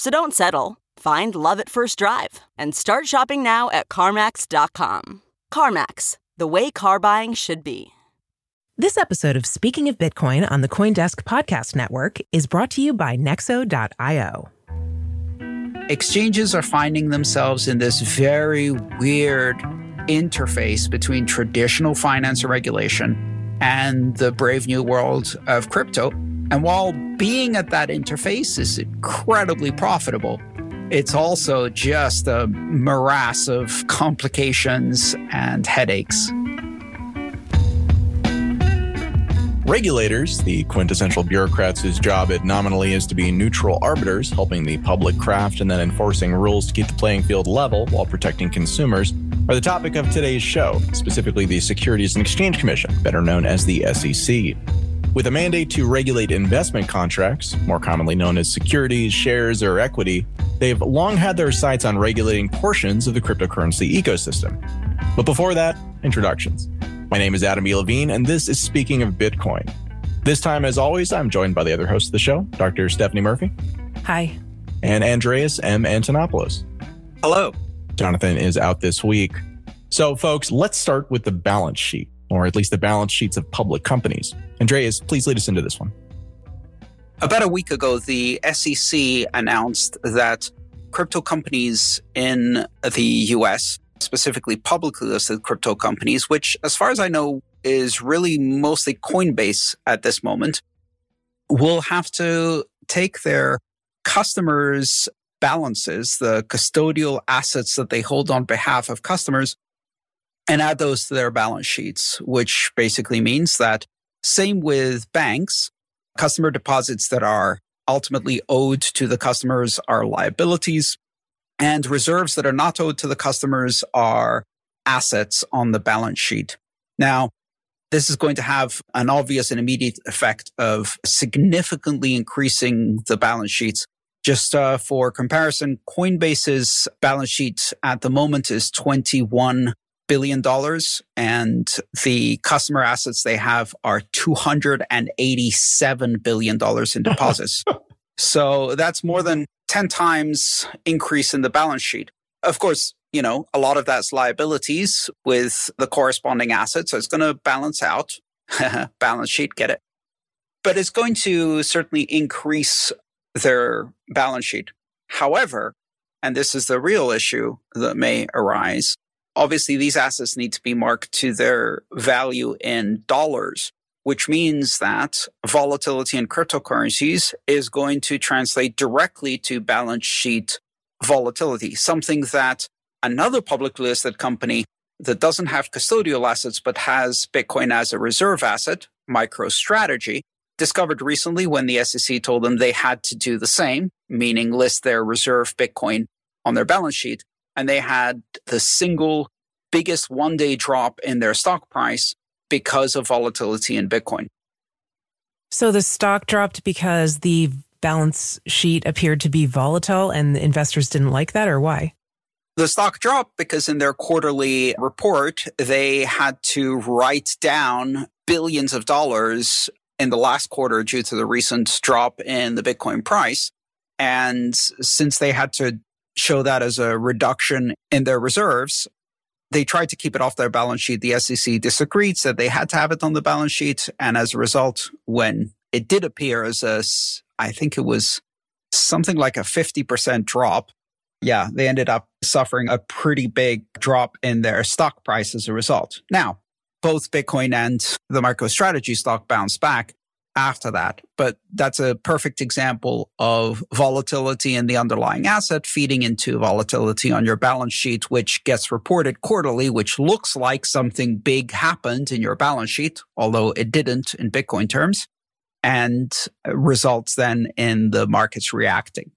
So don't settle. Find love at first drive and start shopping now at CarMax.com. CarMax, the way car buying should be. This episode of Speaking of Bitcoin on the Coindesk Podcast Network is brought to you by Nexo.io. Exchanges are finding themselves in this very weird interface between traditional finance and regulation and the brave new world of crypto. And while being at that interface is incredibly profitable, it's also just a morass of complications and headaches. Regulators, the quintessential bureaucrats whose job it nominally is to be neutral arbiters, helping the public craft and then enforcing rules to keep the playing field level while protecting consumers, are the topic of today's show, specifically the Securities and Exchange Commission, better known as the SEC. With a mandate to regulate investment contracts, more commonly known as securities, shares, or equity, they've long had their sights on regulating portions of the cryptocurrency ecosystem. But before that, introductions. My name is Adam E. Levine, and this is Speaking of Bitcoin. This time, as always, I'm joined by the other host of the show, Dr. Stephanie Murphy. Hi. And Andreas M. Antonopoulos. Hello. Jonathan is out this week. So, folks, let's start with the balance sheet, or at least the balance sheets of public companies. Andreas, please lead us into this one. About a week ago, the SEC announced that crypto companies in the US specifically publicly listed crypto companies, which, as far as I know, is really mostly Coinbase at this moment, will have to take their customers' balances, the custodial assets that they hold on behalf of customers, and add those to their balance sheets, which basically means that same with banks, customer deposits that are ultimately owed to the customers are liabilities and reserves that are not owed to the customers are assets on the balance sheet. Now, this is going to have an obvious and immediate effect of significantly increasing the balance sheets. Just uh, for comparison, Coinbase's balance sheet at the moment is $21 billion, dollars and the customer assets they have are $287 billion in deposits. so that's more than 10 times increase in the balance sheet. Of course, you know, a lot of that's liabilities with the corresponding assets. So it's going to balance out. balance sheet, get it? But it's going to certainly increase their balance sheet. However, and this is the real issue that may arise, obviously these assets need to be marked to their value in dollars which means that volatility in cryptocurrencies is going to translate directly to balance sheet volatility, something that another publicly listed company that doesn't have custodial assets but has Bitcoin as a reserve asset, MicroStrategy, discovered recently when the SEC told them they had to do the same, meaning list their reserve Bitcoin on their balance sheet. And they had the single biggest one day drop in their stock price because of volatility in Bitcoin. So the stock dropped because the balance sheet appeared to be volatile and investors didn't like that, or why? The stock dropped because in their quarterly report, they had to write down billions of dollars in the last quarter due to the recent drop in the Bitcoin price. And since they had to show that as a reduction in their reserves, they tried to keep it off their balance sheet. The SEC disagreed, said they had to have it on the balance sheet. And as a result, when it did appear as a, I think it was something like a 50% drop, yeah, they ended up suffering a pretty big drop in their stock price as a result. Now, both Bitcoin and the MicroStrategy stock bounced back after that. But that's a perfect example of volatility in the underlying asset feeding into volatility on your balance sheet, which gets reported quarterly, which looks like something big happened in your balance sheet, although it didn't in Bitcoin terms, and results then in the markets reacting.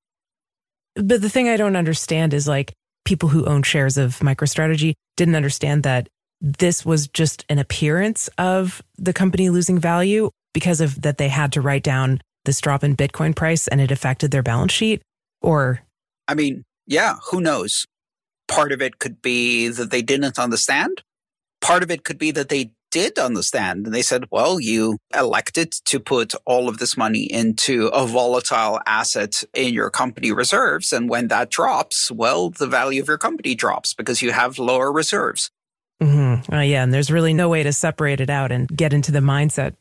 But the thing I don't understand is like people who own shares of MicroStrategy didn't understand that this was just an appearance of the company losing value because of that they had to write down this drop in Bitcoin price and it affected their balance sheet? Or I mean, yeah, who knows? Part of it could be that they didn't understand. Part of it could be that they did understand. And they said, well, you elected to put all of this money into a volatile asset in your company reserves. And when that drops, well, the value of your company drops because you have lower reserves. Mm-hmm. Uh, yeah, and there's really no way to separate it out and get into the mindset.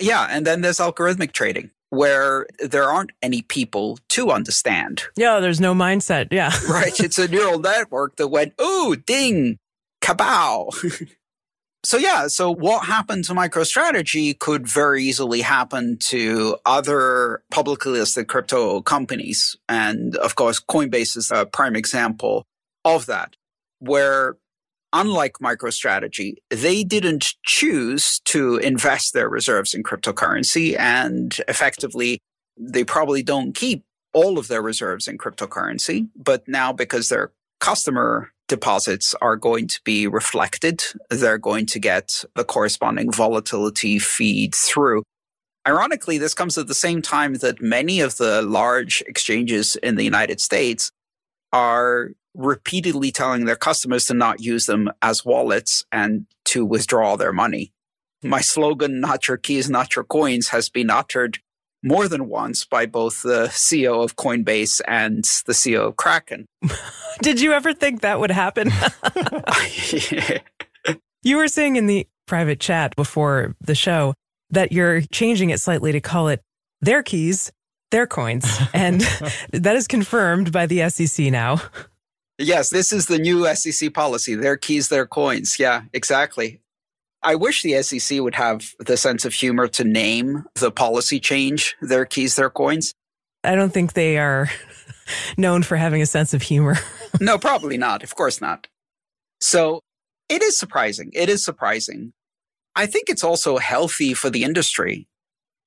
Yeah, and then there's algorithmic trading where there aren't any people to understand. Yeah, there's no mindset. Yeah. right. It's a neural network that went, ooh, ding, kabow. so, yeah, so what happened to MicroStrategy could very easily happen to other publicly listed crypto companies. And of course, Coinbase is a prime example of that, where unlike MicroStrategy, they didn't choose to invest their reserves in cryptocurrency and effectively they probably don't keep all of their reserves in cryptocurrency. But now because their customer deposits are going to be reflected, they're going to get the corresponding volatility feed through. Ironically, this comes at the same time that many of the large exchanges in the United States are repeatedly telling their customers to not use them as wallets and to withdraw their money. My slogan, not your keys, not your coins, has been uttered more than once by both the CEO of Coinbase and the CEO of Kraken. Did you ever think that would happen? you were saying in the private chat before the show that you're changing it slightly to call it their keys, their coins. And that is confirmed by the SEC now. Yes, this is the new SEC policy. Their keys, their coins. Yeah, exactly. I wish the SEC would have the sense of humor to name the policy change, their keys, their coins. I don't think they are known for having a sense of humor. no, probably not. Of course not. So it is surprising. It is surprising. I think it's also healthy for the industry.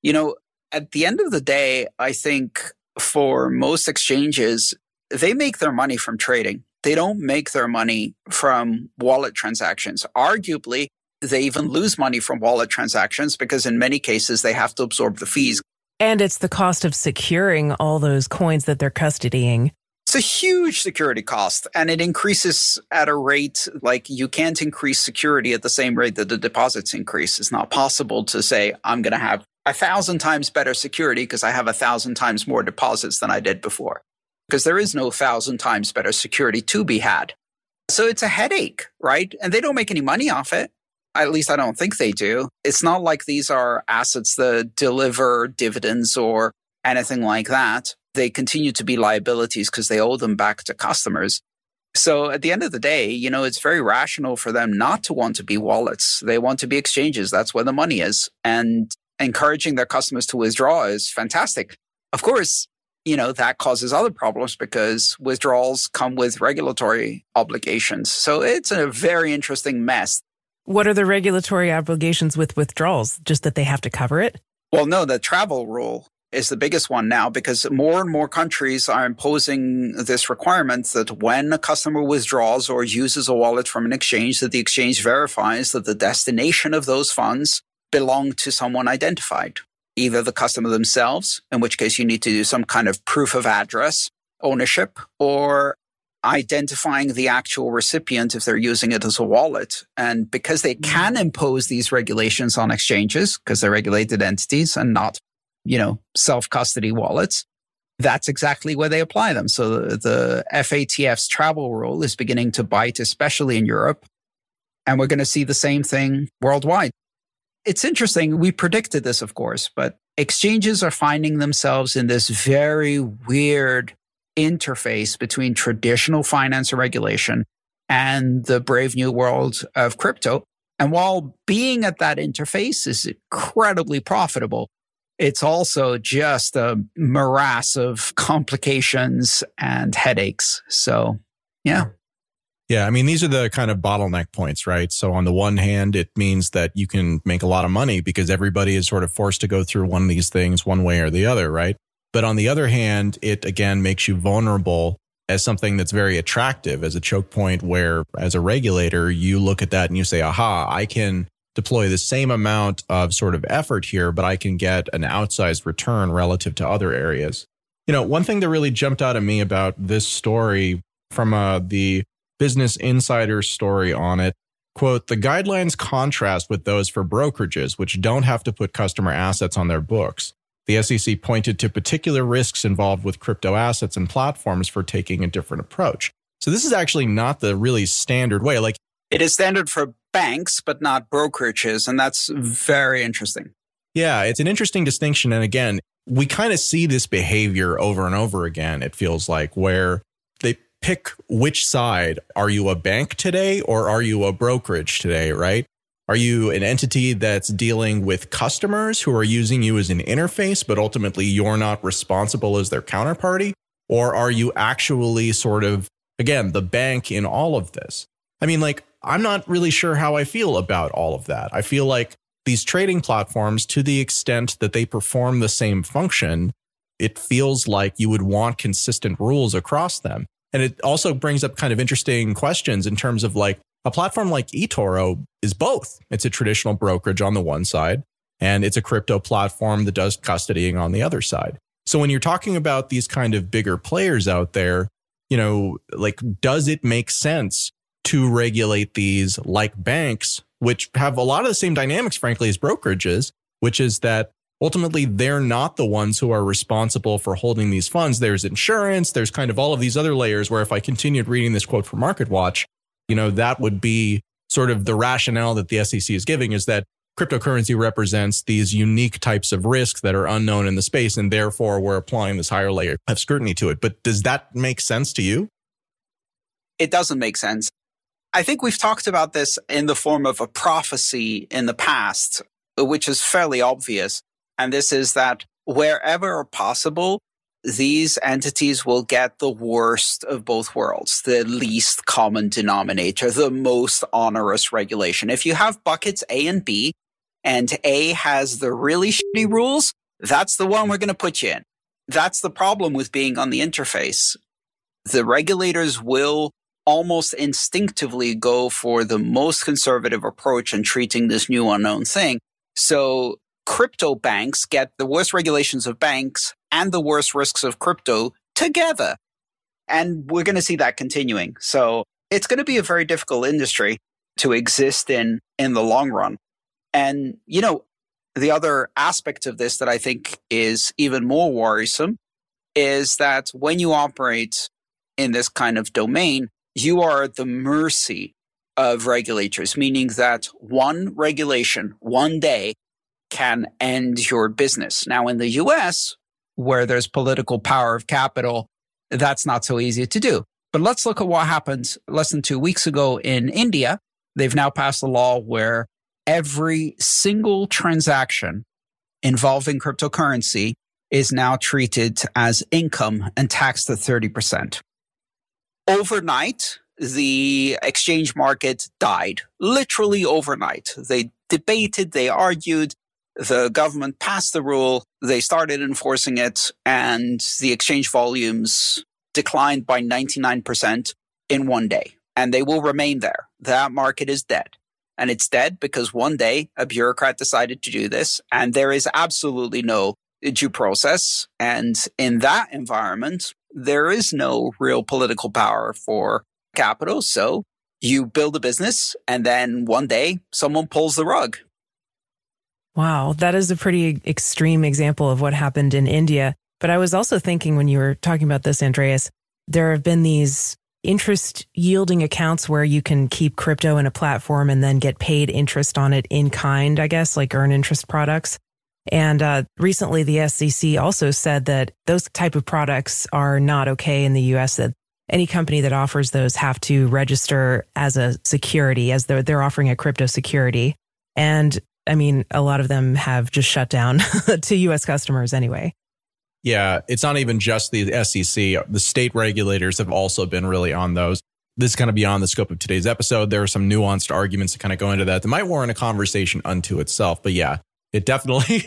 You know, at the end of the day, I think for most exchanges, they make their money from trading. They don't make their money from wallet transactions. Arguably, they even lose money from wallet transactions because in many cases they have to absorb the fees. And it's the cost of securing all those coins that they're custodying. It's a huge security cost and it increases at a rate like you can't increase security at the same rate that the deposits increase. It's not possible to say, I'm going to have a thousand times better security because I have a thousand times more deposits than I did before because there is no thousand times better security to be had. So it's a headache, right? And they don't make any money off it. At least I don't think they do. It's not like these are assets that deliver dividends or anything like that. They continue to be liabilities because they owe them back to customers. So at the end of the day, you know, it's very rational for them not to want to be wallets. They want to be exchanges. That's where the money is. And encouraging their customers to withdraw is fantastic. Of course, you know, that causes other problems because withdrawals come with regulatory obligations. So it's a very interesting mess. What are the regulatory obligations with withdrawals? Just that they have to cover it? Well, no, the travel rule is the biggest one now because more and more countries are imposing this requirement that when a customer withdraws or uses a wallet from an exchange, that the exchange verifies that the destination of those funds belong to someone identified either the customer themselves, in which case you need to do some kind of proof of address ownership, or identifying the actual recipient if they're using it as a wallet. And because they mm-hmm. can impose these regulations on exchanges, because they're regulated entities and not, you know, self custody wallets, that's exactly where they apply them. So the, the FATF's travel rule is beginning to bite, especially in Europe. And we're going to see the same thing worldwide. It's interesting. We predicted this, of course, but exchanges are finding themselves in this very weird interface between traditional finance and regulation and the brave new world of crypto. And while being at that interface is incredibly profitable, it's also just a morass of complications and headaches. So, yeah. Yeah, I mean, these are the kind of bottleneck points, right? So, on the one hand, it means that you can make a lot of money because everybody is sort of forced to go through one of these things one way or the other, right? But on the other hand, it again makes you vulnerable as something that's very attractive as a choke point where, as a regulator, you look at that and you say, aha, I can deploy the same amount of sort of effort here, but I can get an outsized return relative to other areas. You know, one thing that really jumped out at me about this story from uh, the Business Insider story on it quote, the guidelines contrast with those for brokerages, which don't have to put customer assets on their books. The SEC pointed to particular risks involved with crypto assets and platforms for taking a different approach. So this is actually not the really standard way. Like it is standard for banks, but not brokerages. And that's very interesting. Yeah, it's an interesting distinction. And again, we kind of see this behavior over and over again, it feels like, where pick which side. Are you a bank today or are you a brokerage today, right? Are you an entity that's dealing with customers who are using you as an interface, but ultimately you're not responsible as their counterparty? Or are you actually sort of, again, the bank in all of this? I mean, like, I'm not really sure how I feel about all of that. I feel like these trading platforms, to the extent that they perform the same function, it feels like you would want consistent rules across them. And it also brings up kind of interesting questions in terms of like, a platform like eToro is both. It's a traditional brokerage on the one side, and it's a crypto platform that does custodying on the other side. So when you're talking about these kind of bigger players out there, you know, like, does it make sense to regulate these like banks, which have a lot of the same dynamics, frankly, as brokerages, which is that ultimately they're not the ones who are responsible for holding these funds. There's insurance, there's kind of all of these other layers where if I continued reading this quote from MarketWatch, you know, that would be sort of the rationale that the SEC is giving is that cryptocurrency represents these unique types of risks that are unknown in the space. And therefore, we're applying this higher layer of scrutiny to it. But does that make sense to you? It doesn't make sense. I think we've talked about this in the form of a prophecy in the past, which is fairly obvious. And this is that wherever possible, these entities will get the worst of both worlds, the least common denominator, the most onerous regulation. If you have buckets A and B, and A has the really shitty rules, that's the one we're going to put you in. That's the problem with being on the interface. The regulators will almost instinctively go for the most conservative approach in treating this new unknown thing. So crypto banks get the worst regulations of banks and the worst risks of crypto together. And we're going to see that continuing. So it's going to be a very difficult industry to exist in in the long run. And, you know, the other aspect of this that I think is even more worrisome is that when you operate in this kind of domain, you are at the mercy of regulators, meaning that one regulation, one day can end your business. Now, in the US, where there's political power of capital, that's not so easy to do. But let's look at what happened less than two weeks ago in India. They've now passed a law where every single transaction involving cryptocurrency is now treated as income and taxed at 30%. Overnight, the exchange market died, literally overnight. They debated, they argued, the government passed the rule, they started enforcing it, and the exchange volumes declined by 99% in one day. And they will remain there. That market is dead. And it's dead because one day a bureaucrat decided to do this, and there is absolutely no due process. And in that environment, there is no real political power for capital. So you build a business, and then one day someone pulls the rug Wow, that is a pretty extreme example of what happened in India. But I was also thinking when you were talking about this, Andreas, there have been these interest yielding accounts where you can keep crypto in a platform and then get paid interest on it in kind, I guess, like earn interest products. And uh, recently, the SEC also said that those type of products are not okay in the U.S. That any company that offers those have to register as a security, as they're they're offering a crypto security. And I mean, a lot of them have just shut down to U.S. customers anyway. Yeah, it's not even just the SEC. The state regulators have also been really on those. This is kind of beyond the scope of today's episode. There are some nuanced arguments to kind of go into that that might warrant a conversation unto itself. But yeah, it definitely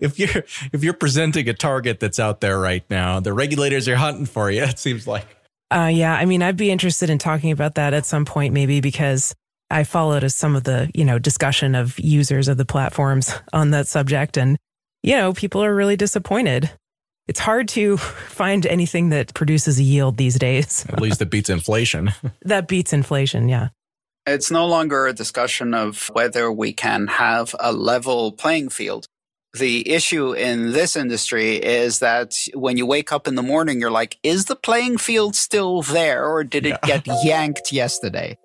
if you're if you're presenting a target that's out there right now, the regulators are hunting for you. It seems like. Uh, yeah, I mean, I'd be interested in talking about that at some point, maybe because I followed some of the you know discussion of users of the platforms on that subject, and you know, people are really disappointed it's hard to find anything that produces a yield these days. At least it beats inflation. that beats inflation, yeah. It's no longer a discussion of whether we can have a level playing field. The issue in this industry is that when you wake up in the morning, you're like, is the playing field still there or did it yeah. get yanked yesterday?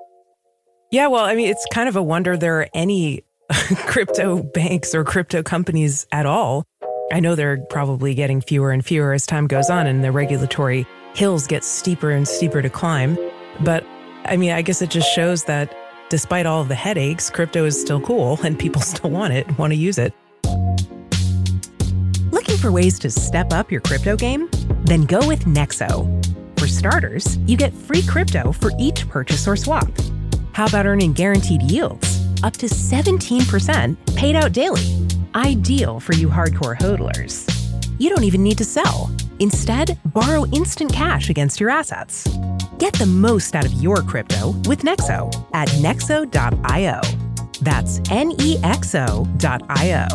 Yeah, well, I mean, it's kind of a wonder there are any crypto banks or crypto companies at all I know they're probably getting fewer and fewer as time goes on and the regulatory hills get steeper and steeper to climb. But I mean, I guess it just shows that despite all the headaches, crypto is still cool and people still want it, want to use it. Looking for ways to step up your crypto game? Then go with Nexo. For starters, you get free crypto for each purchase or swap. How about earning guaranteed yields? Up to 17% paid out daily ideal for you hardcore hodlers. You don't even need to sell. Instead, borrow instant cash against your assets. Get the most out of your crypto with Nexo at nexo.io. That's N E X O.io.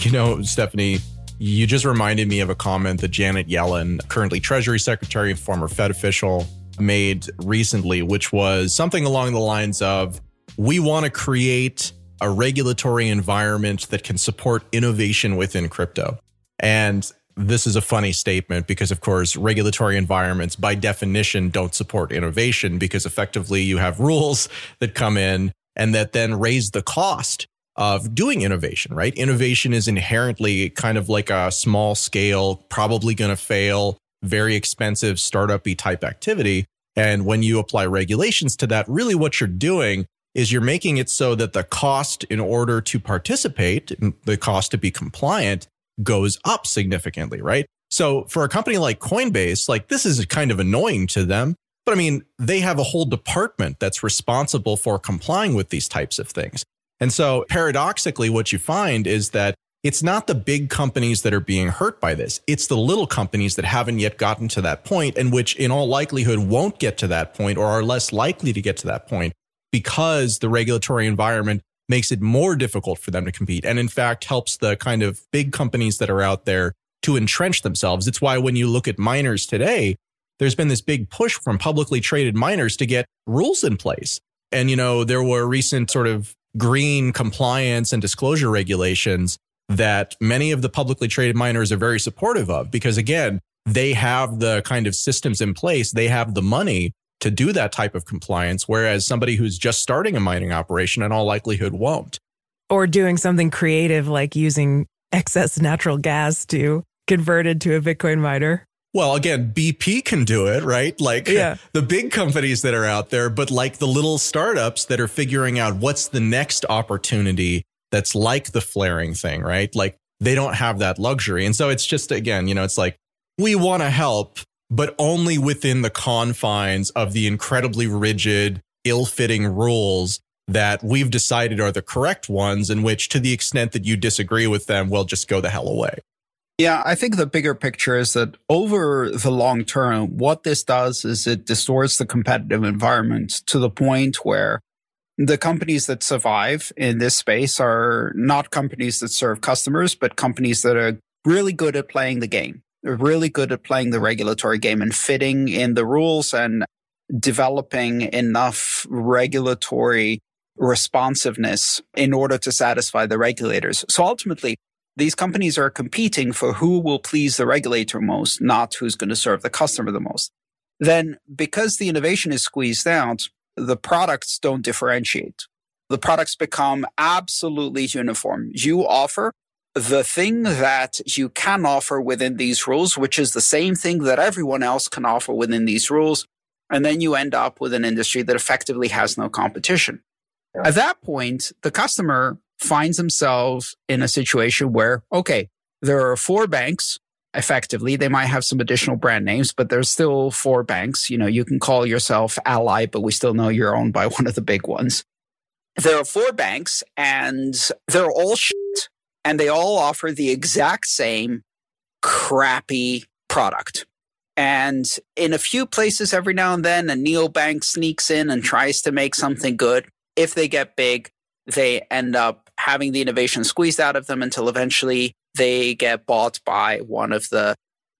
You know, Stephanie, you just reminded me of a comment that Janet Yellen, currently Treasury Secretary and former Fed official, made recently, which was something along the lines of we want to create a regulatory environment that can support innovation within crypto. And this is a funny statement because, of course, regulatory environments by definition don't support innovation because effectively you have rules that come in and that then raise the cost of doing innovation, right? Innovation is inherently kind of like a small scale, probably going to fail very expensive startup type activity. And when you apply regulations to that, really what you're doing is you're making it so that the cost in order to participate, the cost to be compliant goes up significantly, right? So for a company like Coinbase, like this is kind of annoying to them. But I mean, they have a whole department that's responsible for complying with these types of things. And so paradoxically, what you find is that it's not the big companies that are being hurt by this. It's the little companies that haven't yet gotten to that point and which in all likelihood won't get to that point or are less likely to get to that point because the regulatory environment makes it more difficult for them to compete. And in fact, helps the kind of big companies that are out there to entrench themselves. It's why when you look at miners today, there's been this big push from publicly traded miners to get rules in place. And, you know, there were recent sort of green compliance and disclosure regulations that many of the publicly traded miners are very supportive of because again, they have the kind of systems in place, they have the money to do that type of compliance, whereas somebody who's just starting a mining operation in all likelihood won't. Or doing something creative like using excess natural gas to convert it to a Bitcoin miner. Well, again, BP can do it, right? Like yeah. the big companies that are out there, but like the little startups that are figuring out what's the next opportunity that's like the flaring thing, right? Like they don't have that luxury. And so it's just, again, you know, it's like we want to help, but only within the confines of the incredibly rigid, ill fitting rules that we've decided are the correct ones, in which, to the extent that you disagree with them, will just go the hell away. Yeah, I think the bigger picture is that over the long term, what this does is it distorts the competitive environment to the point where the companies that survive in this space are not companies that serve customers, but companies that are really good at playing the game. They're really good at playing the regulatory game and fitting in the rules and developing enough regulatory responsiveness in order to satisfy the regulators. So ultimately, these companies are competing for who will please the regulator most, not who's going to serve the customer the most. then because the innovation is squeezed out, the products don't differentiate. The products become absolutely uniform. You offer the thing that you can offer within these rules, which is the same thing that everyone else can offer within these rules. And then you end up with an industry that effectively has no competition. At that point, the customer finds themselves in a situation where, okay, there are four banks effectively. They might have some additional brand names, but there's still four banks. You know, you can call yourself Ally, but we still know you're owned by one of the big ones. There are four banks and they're all shit and they all offer the exact same crappy product. And in a few places, every now and then, a neobank sneaks in and tries to make something good. If they get big, they end up having the innovation squeezed out of them until eventually they get bought by one of the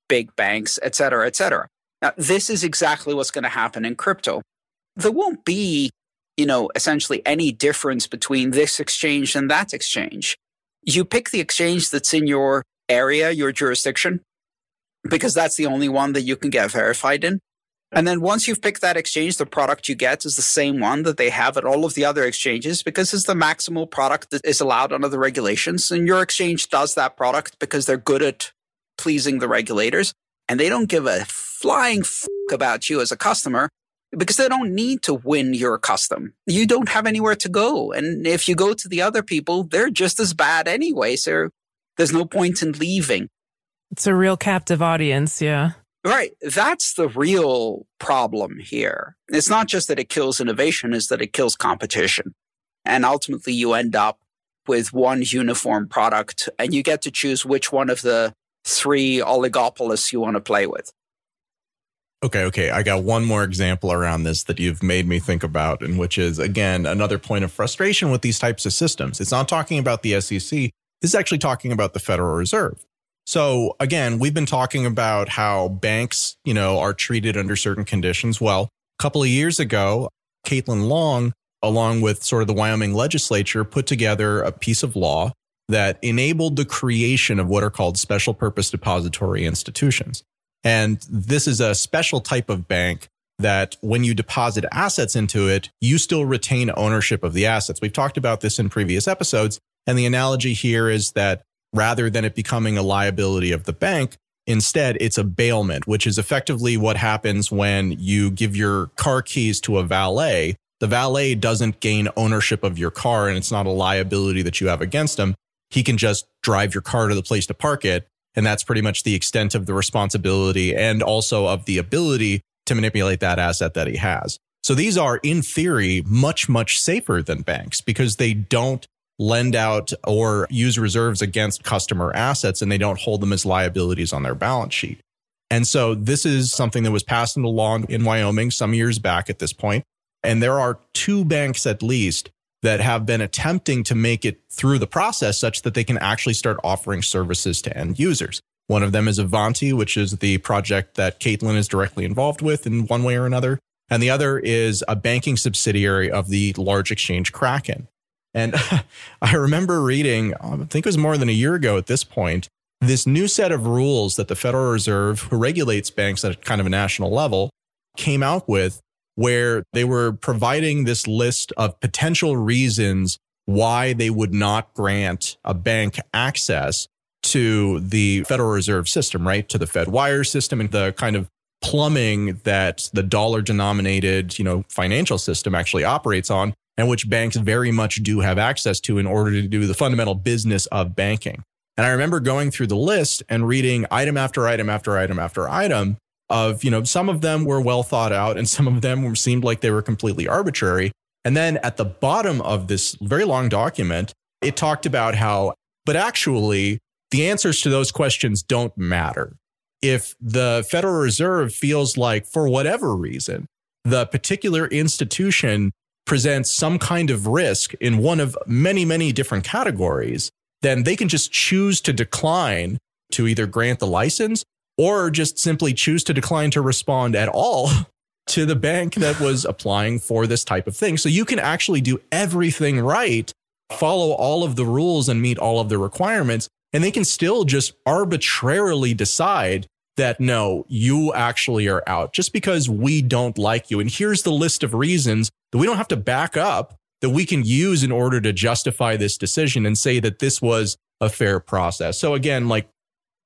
big banks, et cetera, et cetera. Now, this is exactly what's going to happen in crypto. There won't be, you know, essentially any difference between this exchange and that exchange. You pick the exchange that's in your area, your jurisdiction, because that's the only one that you can get verified in. And then once you've picked that exchange, the product you get is the same one that they have at all of the other exchanges because it's the maximal product that is allowed under the regulations. And your exchange does that product because they're good at pleasing the regulators and they don't give a flying fuck about you as a customer because they don't need to win your custom. You don't have anywhere to go. And if you go to the other people, they're just as bad anyway. So there's no point in leaving. It's a real captive audience. Yeah. Right. That's the real problem here. It's not just that it kills innovation, it's that it kills competition. And ultimately, you end up with one uniform product and you get to choose which one of the three oligopolists you want to play with. Okay, okay. I got one more example around this that you've made me think about, and which is, again, another point of frustration with these types of systems. It's not talking about the SEC, this is actually talking about the Federal Reserve. So again, we've been talking about how banks, you know, are treated under certain conditions. Well, a couple of years ago, Caitlin Long, along with sort of the Wyoming legislature, put together a piece of law that enabled the creation of what are called special purpose depository institutions. And this is a special type of bank that when you deposit assets into it, you still retain ownership of the assets. We've talked about this in previous episodes. And the analogy here is that rather than it becoming a liability of the bank. Instead, it's a bailment, which is effectively what happens when you give your car keys to a valet. The valet doesn't gain ownership of your car and it's not a liability that you have against him. He can just drive your car to the place to park it. And that's pretty much the extent of the responsibility and also of the ability to manipulate that asset that he has. So these are, in theory, much, much safer than banks because they don't lend out or use reserves against customer assets and they don't hold them as liabilities on their balance sheet. And so this is something that was passed law in Wyoming some years back at this point. And there are two banks at least that have been attempting to make it through the process such that they can actually start offering services to end users. One of them is Avanti, which is the project that Caitlin is directly involved with in one way or another. And the other is a banking subsidiary of the large exchange Kraken. And I remember reading, I think it was more than a year ago at this point, this new set of rules that the Federal Reserve, who regulates banks at a kind of a national level, came out with, where they were providing this list of potential reasons why they would not grant a bank access to the Federal Reserve system, right? To the Fed wire system and the kind of plumbing that the dollar denominated, you know, financial system actually operates on and which banks very much do have access to in order to do the fundamental business of banking. And I remember going through the list and reading item after item after item after item of, you know, some of them were well thought out and some of them seemed like they were completely arbitrary. And then at the bottom of this very long document, it talked about how, but actually, the answers to those questions don't matter. If the Federal Reserve feels like, for whatever reason, the particular institution presents some kind of risk in one of many, many different categories, then they can just choose to decline to either grant the license or just simply choose to decline to respond at all to the bank that was applying for this type of thing. So you can actually do everything right, follow all of the rules and meet all of the requirements, and they can still just arbitrarily decide that no, you actually are out just because we don't like you. And here's the list of reasons that we don't have to back up that we can use in order to justify this decision and say that this was a fair process. So again, like,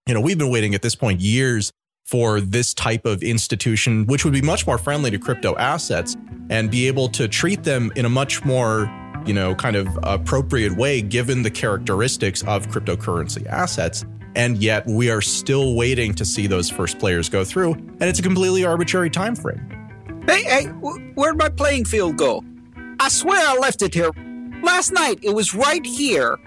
you know, we've been waiting at this point years for this type of institution, which would be much more friendly to crypto assets and be able to treat them in a much more, you know, kind of appropriate way given the characteristics of cryptocurrency assets. And yet we are still waiting to see those first players go through. And it's a completely arbitrary time frame. Hey, hey, where'd my playing field go? I swear I left it here. Last night, it was right here.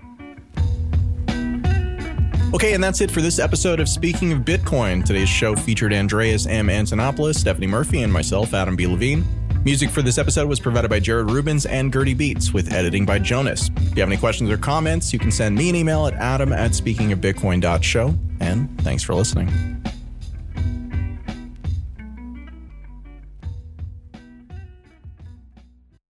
Okay, and that's it for this episode of Speaking of Bitcoin. Today's show featured Andreas M. Antonopoulos, Stephanie Murphy, and myself, Adam B. Levine. Music for this episode was provided by Jared Rubens and Gertie Beats, with editing by Jonas. If you have any questions or comments, you can send me an email at adam at speakingofbitcoin.show. And thanks for listening.